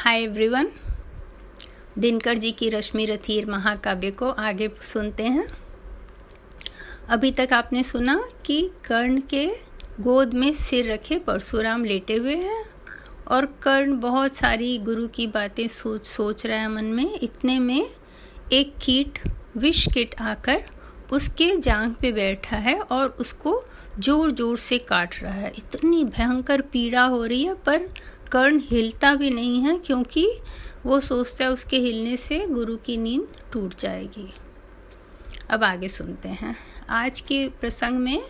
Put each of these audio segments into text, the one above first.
Hi everyone Dinkar ji की रश्मि रथीर महाकाव्य को आगे सुनते हैं। अभी तक आपने सुना कि कर्ण के गोद में सिर रखे परशुराम लेटे हुए हैं और कर्ण बहुत सारी गुरु की बातें सोच सोच रहा है मन में। इतने में एक कीट, विष कीट आकर उसके जांग पे बैठा है और उसको ज़ोर ज़ोर से काट रहा है। इतनी भयंकर पीड़ा हो रही है, पर कर्ण हिलता भी नहीं है क्योंकि वो सोचता है उसके हिलने से गुरु की नींद टूट जाएगी। अब आगे सुनते हैं। आज के प्रसंग में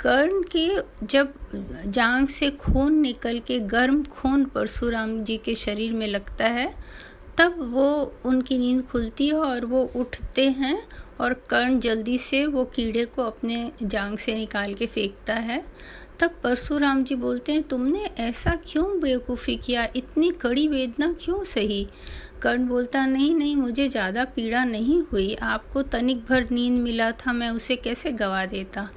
कर्ण के जब जांग से खून निकल के गर्म खून परशुराम जी के शरीर में लगता है, तब वो उनकी नींद खुलती है और वो उठते हैं और कर्ण जल्दी से वो कीड़े को अपने जांग से निकाल के फेंकता है। तब परशुराम जी बोलते हैं, तुमने ऐसा क्यों बेवकूफ़ी किया? इतनी कड़ी वेदना क्यों सही? कर्ण बोलता, नहीं नहीं, मुझे ज़्यादा पीड़ा नहीं हुई। आपको तनिक भर नींद मिला था, मैं उसे कैसे गवा देता?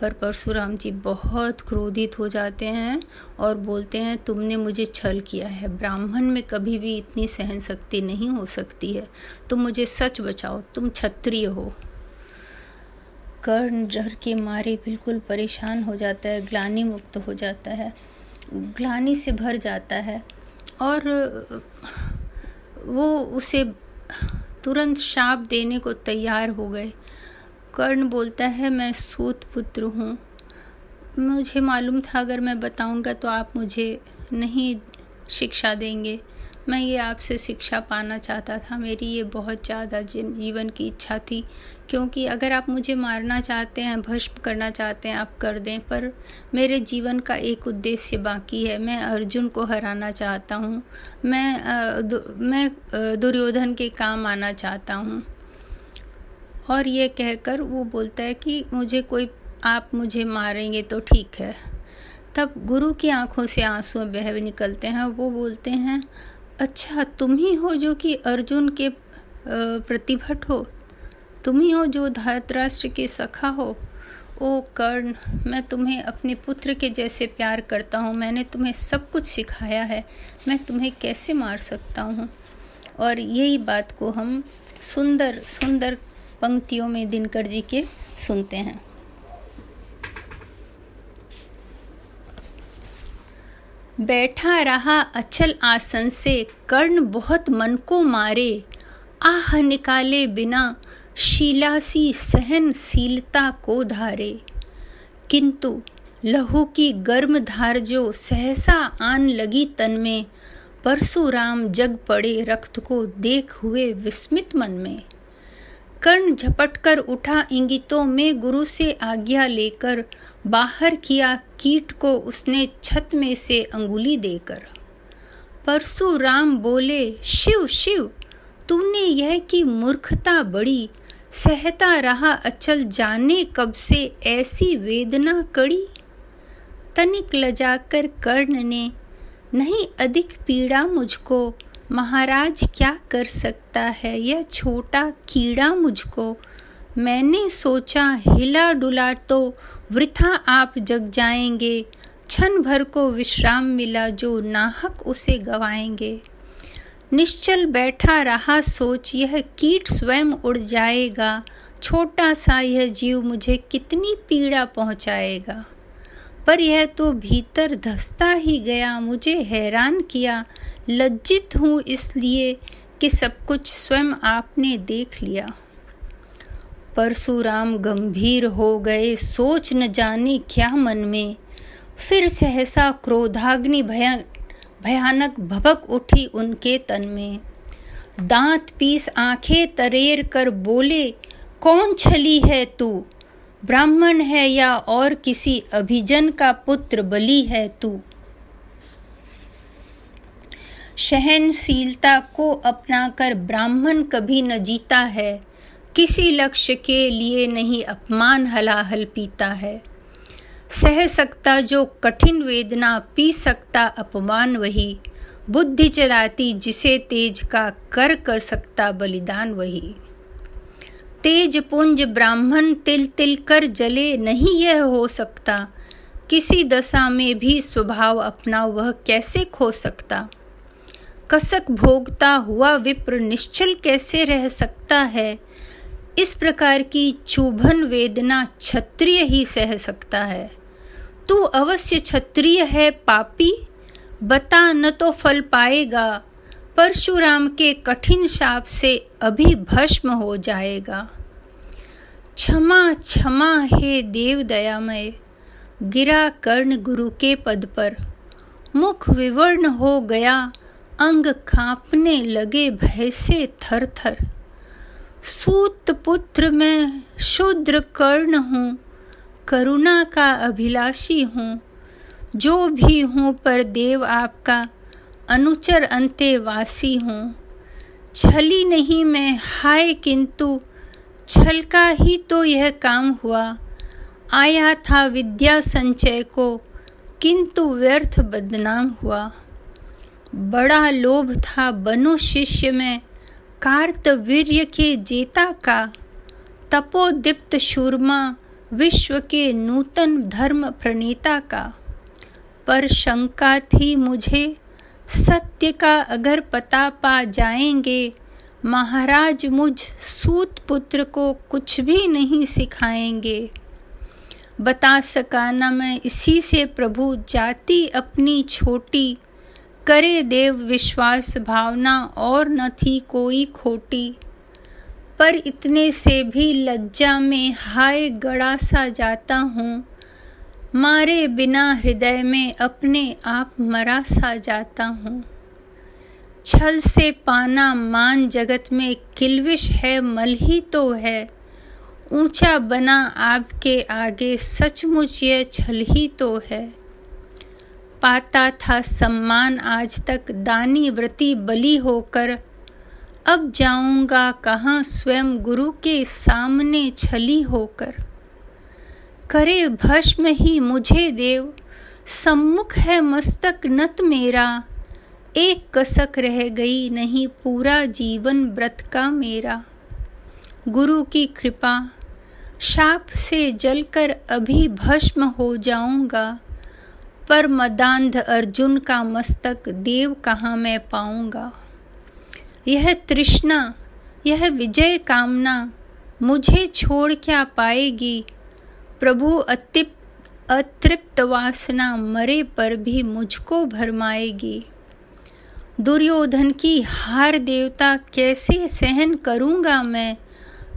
पर परशुराम जी बहुत क्रोधित हो जाते हैं और बोलते हैं, तुमने मुझे छल किया है। ब्राह्मण में कभी भी इतनी सहन शक्ति नहीं हो सकती है। तुम मुझे सच बचाओ। तुम क्षत्रिय हो। कर्ण डर के मारे बिल्कुल परेशान हो जाता है, ग्लानी मुक्त हो जाता है, ग्लानी से भर जाता है और वो उसे तुरंत शाप देने को तैयार हो गए। कर्ण बोलता है, मैं सूत पुत्र हूँ। मुझे मालूम था, अगर मैं बताऊँगा तो आप मुझे नहीं शिक्षा देंगे। मैं ये आपसे शिक्षा पाना चाहता था। मेरी ये बहुत ज़्यादा जीवन की इच्छा थी। क्योंकि अगर आप मुझे मारना चाहते हैं भस्म करना चाहते हैं आप कर दें पर मेरे जीवन का एक उद्देश्य बाकी है। मैं अर्जुन को हराना चाहता हूँ। मैं दु, मैं दुर्योधन के काम आना चाहता हूँ। और ये कहकर वो बोलता है कि मुझे कोई आप मुझे मारेंगे तो ठीक है। तब गुरु की आँखों से आँसू बह निकलते हैं वो बोलते हैं अच्छा तुम ही हो जो कि अर्जुन के प्रतिभट हो। तुम ही हो जो धृतराष्ट्र के सखा हो। ओ कर्ण, मैं तुम्हें अपने पुत्र के जैसे प्यार करता हूँ। मैंने तुम्हें सब कुछ सिखाया है। मैं तुम्हें कैसे मार सकता हूँ? और यही बात को हम सुंदर सुंदर पंक्तियों में दिनकर जी के सुनते हैं। बैठा रहा अचल आसन से, कर्ण बहुत मन को मारे। आह निकाले बिना शीलासी सहनशीलता को धारे। किंतु लहू की गर्म धार जो सहसा आन लगी तन में, परशुराम जग पड़े रक्त को देख हुए विस्मित मन में। कर्ण झपट कर उठा इंगितों में गुरु से आज्ञा लेकर बाहर किया कीट को उसने छत में से अंगुली देकर। परशुराम बोले, शिव शिव, तूने यह की मूर्खता बड़ी। सहता रहा अचल जाने कब से ऐसी वेदना कड़ी? तनिक लजाकर कर्ण ने, नहीं अधिक पीड़ा मुझको। महाराज क्या कर सकता है यह छोटा कीड़ा मुझको? मैंने सोचा हिला डुला तो वृथा आप जग जाएँगे। क्षण भर को विश्राम मिला जो नाहक उसे गवाएँगे। निश्चल बैठा रहा सोच, यह कीट स्वयं उड़ जाएगा। छोटा सा यह जीव मुझे कितनी पीड़ा पहुंचाएगा। पर यह तो भीतर धसता ही गया, मुझे हैरान किया। लज्जित हूँ इसलिए कि सब कुछ स्वयं आपने देख लिया। परशुराम गंभीर हो गए। सोच न जाने क्या मन में। फिर सहसा क्रोधाग्नि भयान भयानक भभक उठी उनके तन में। दांत पीस आँखें तरेर कर बोले, कौन छली है तू? ब्राह्मण है या और किसी अभिजन का पुत्र बली है तू? सहनशीलता को अपनाकर ब्राह्मण कभी न जीता है। किसी लक्ष्य के लिए नहीं अपमान हलाहल पीता है। सह सकता जो कठिन वेदना पी सकता अपमान वही। बुद्धि चलाती जिसे तेज का कर कर सकता बलिदान वही। तेज पुंज ब्राह्मण तिल तिल कर जले नहीं यह हो सकता। किसी दशा में भी स्वभाव अपना वह कैसे खो सकता। कसक भोगता हुआ विप्र निश्चल कैसे रह सकता है। इस प्रकार की चुभन वेदना क्षत्रिय ही सह सकता है। तू अवश्य क्षत्रिय है पापी, बता न तो फल पाएगा, परशुराम के कठिन शाप से अभी भस्म हो जाएगा। क्षमा क्षमा हे देव दयामय गिरा कर्ण गुरु के पद पर। मुख विवर्ण हो गया, अंग कांपने लगे भय से थर थर। सूत पुत्र मैं शूद्र कर्ण हूँ, करुणा का अभिलाषी हूँ। जो भी हूँ पर देव आपका अनुचर अंतेवासी हूँ। छली नहीं मैं, हाय किंतु छल का ही तो यह काम हुआ। आया था विद्या संचय को, किंतु व्यर्थ बदनाम हुआ। बड़ा लोभ था, बनु शिष्य में कार्तवीर्य के जेता का तपोदीप्त शूरमा विश्व के नूतन धर्म प्रणेता का। पर शंका थी मुझे, सत्य का अगर पता पा जाएँगे, महाराज मुझ सूत पुत्र को कुछ भी नहीं सिखाएँगे। बता सका न मैं इसी से प्रभु जाति अपनी छोटी करे देव विश्वास भावना और न थी कोई खोटी। पर इतने से भी लज्जा में हाय गड़ा सा जाता हूँ। मारे बिना हृदय में अपने आप मरा सा जाता हूँ। छल से पाना मान जगत में किलविश है, मल ही तो है। ऊँचा बना आपके आगे सचमुच यह छल ही तो है। पाता था सम्मान। आज तक दानी व्रति बली होकर, अब जाऊँगा कहाँ स्वयं गुरु के सामने छली होकर। करे भस्म ही मुझे देव, सम्मुख है मस्तक नत मेरा। एक कसक रह गई नहीं पूरा जीवन व्रत का मेरा। गुरु की कृपा, शाप से जलकर अभी भस्म हो जाऊँगा। पर मदांध अर्जुन का मस्तक देव कहाँ मैं पाऊँगा? यह तृष्णा, यह विजय कामना, मुझे छोड़ क्या पाएगी? प्रभु अतिप, अतृप्त वासना मरे पर भी मुझको भरमाएगी। दुर्योधन की हार देवता कैसे सहन करूँगा मैं?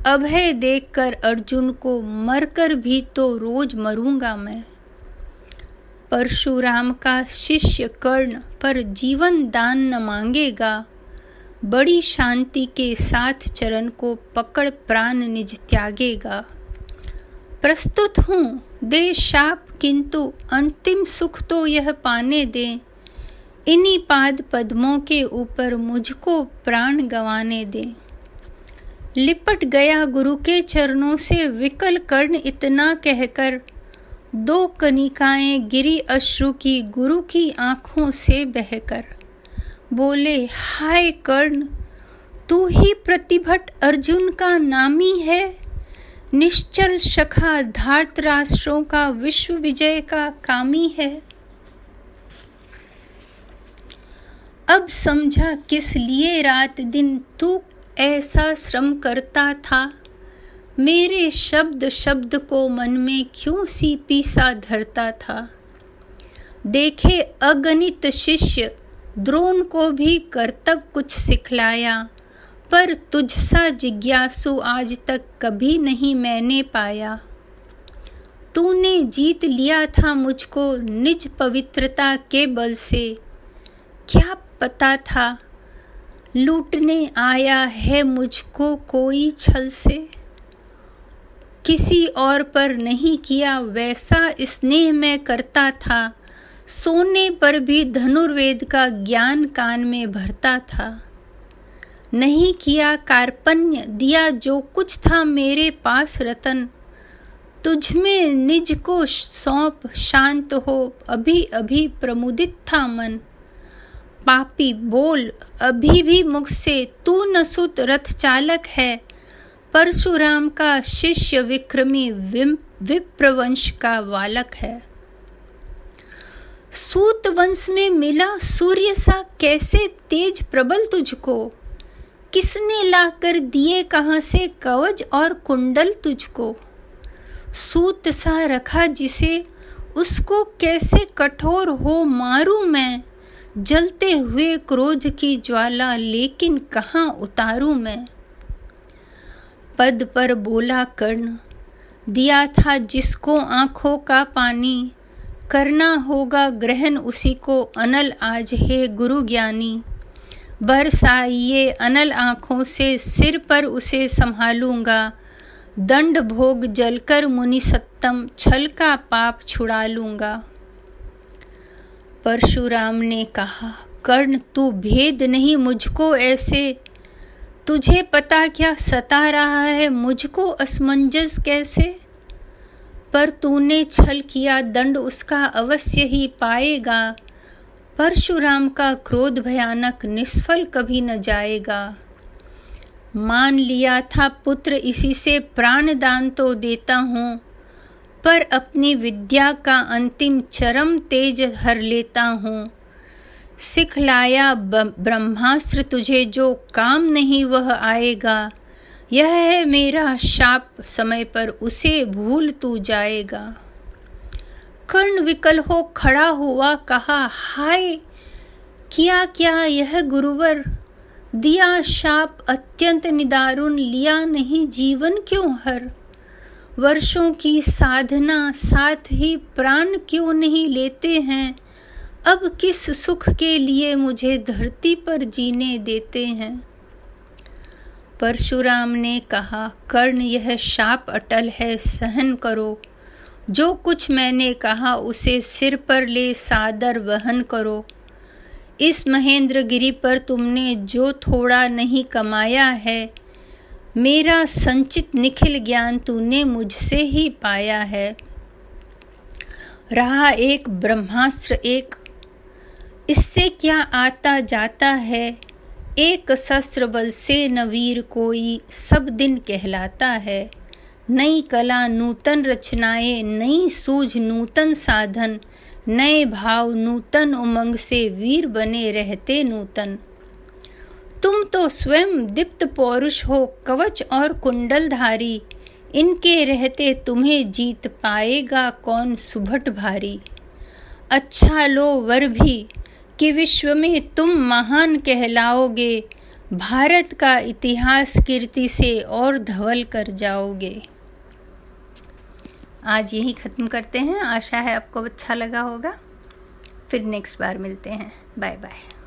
अभय देखकर अर्जुन को मरकर भी तो रोज मरूँगा मैं। परशुराम का शिष्य कर्ण पर जीवन दान न मांगेगा। बड़ी शांति के साथ चरण को पकड़ प्राण निज त्यागेगा। प्रस्तुत हूँ, दे शाप, किंतु अंतिम सुख तो यह पाने दे। इन्हीं पाद पद्मों के ऊपर मुझको प्राण गंवाने दे। लिपट गया गुरु के चरणों से विकल कर्ण इतना कहकर दो कनिकाएँ गिरी अश्रु की गुरु की आँखों से बहकर। बोले, हाय कर्ण, तू ही प्रतिभट अर्जुन का नामी है। निश्चल शखा धार्त राष्ट्रों का विश्व विजय का कामी है। अब समझा किस लिए रात दिन तू ऐसा श्रम करता था? मेरे शब्द शब्द को मन में क्यों सी पीसा धरता था? देखे अगणित शिष्य, द्रोण को भी कर्तव्य कुछ सिखलाया, पर तुझसा जिज्ञासु आज तक कभी नहीं मैंने पाया। तूने जीत लिया था मुझको निज पवित्रता के बल से। क्या पता था लूटने आया है मुझको कोई छल से? किसी और पर नहीं किया वैसा स्नेह मैं करता था। सोने पर भी धनुर्वेद का ज्ञान कान में भरता था। नहीं किया कार्पण्य, दिया जो कुछ था मेरे पास रतन। तुझ में निज को सौंप शांत हो, अभी अभी प्रमुदित था मन। पापी बोल, अभी भी मुख से, तू नसुत रथ चालक है। परशुराम का शिष्य विक्रमी विप्रवंश का वालक है। सूत वंश में मिला सूर्य सा कैसे तेज प्रबल तुझको? किसने लाकर दिए कहाँ से कवच और कुंडल तुझको? सूत सा रखा जिसे, उसको कैसे कठोर हो मारू मैं? जलते हुए क्रोध की ज्वाला लेकिन कहाँ उतारू मैं? पद पर बोला, कर्ण, दिया था जिसको आँखों का पानी, करना होगा ग्रहण उसी को, अनल आज है गुरु ज्ञानी। बरसाइए अनल आँखों से, सिर पर उसे संभालूँगा। दंड भोग जलकर मुनि सत्तम, छल का पाप छुड़ा लूँगा। परशुराम ने कहा, कर्ण, तू भेद नहीं मुझको ऐसे तुझे पता क्या सता रहा है? मुझको असमंजस कैसे? पर तूने छल किया दंड उसका अवश्य ही पाएगा। परशुराम का क्रोध भयानक निष्फल कभी न जाएगा। मान लिया था पुत्र, इसी से प्राण दान तो देता हूँ। पर अपनी विद्या का अंतिम चरम तेज हर लेता हूँ। सिखलाया ब्रह्मास्त्र तुझे जो काम नहीं वह आएगा। यह है मेरा शाप, समय पर उसे भूल तू जाएगा। कर्ण विकल हो खड़ा हुआ कहा, हाय, किया क्या यह गुरुवर? दिया शाप अत्यंत निदारुण, लिया नहीं जीवन क्यों हर? वर्षों की साधना साथ ही प्राण क्यों नहीं लेते हैं? अब किस सुख के लिए मुझे धरती पर जीने देते हैं? परशुराम ने कहा, कर्ण, यह शाप अटल है, सहन करो। जो कुछ मैंने कहा, उसे सिर पर ले सादर वहन करो। इस महेंद्र गिरी पर तुमने जो थोड़ा नहीं कमाया है, मेरा संचित निखिल ज्ञान तूने मुझसे ही पाया है। रहा एक ब्रह्मास्त्र, एक इससे क्या आता जाता है? एक शस्त्र बल से नवीर कोई सब दिन कहलाता है। नई कला नूतन रचनाएँ, नई सूझ नूतन साधन, नए भाव नूतन उमंग से वीर बने रहते नूतन। तुम तो स्वयं दीप्त पौरुष हो, कवच और कुंडलधारी। इनके रहते तुम्हें जीत पाएगा कौन सुभट भारी। अच्छा लो वर भी कि विश्व में तुम महान कहलाओगे। भारत का इतिहास कीर्ति से और धवल कर जाओगे। आज यही ख़त्म करते हैं। आशा है आपको अच्छा लगा होगा। फिर नेक्स्ट बार मिलते हैं। Bye bye.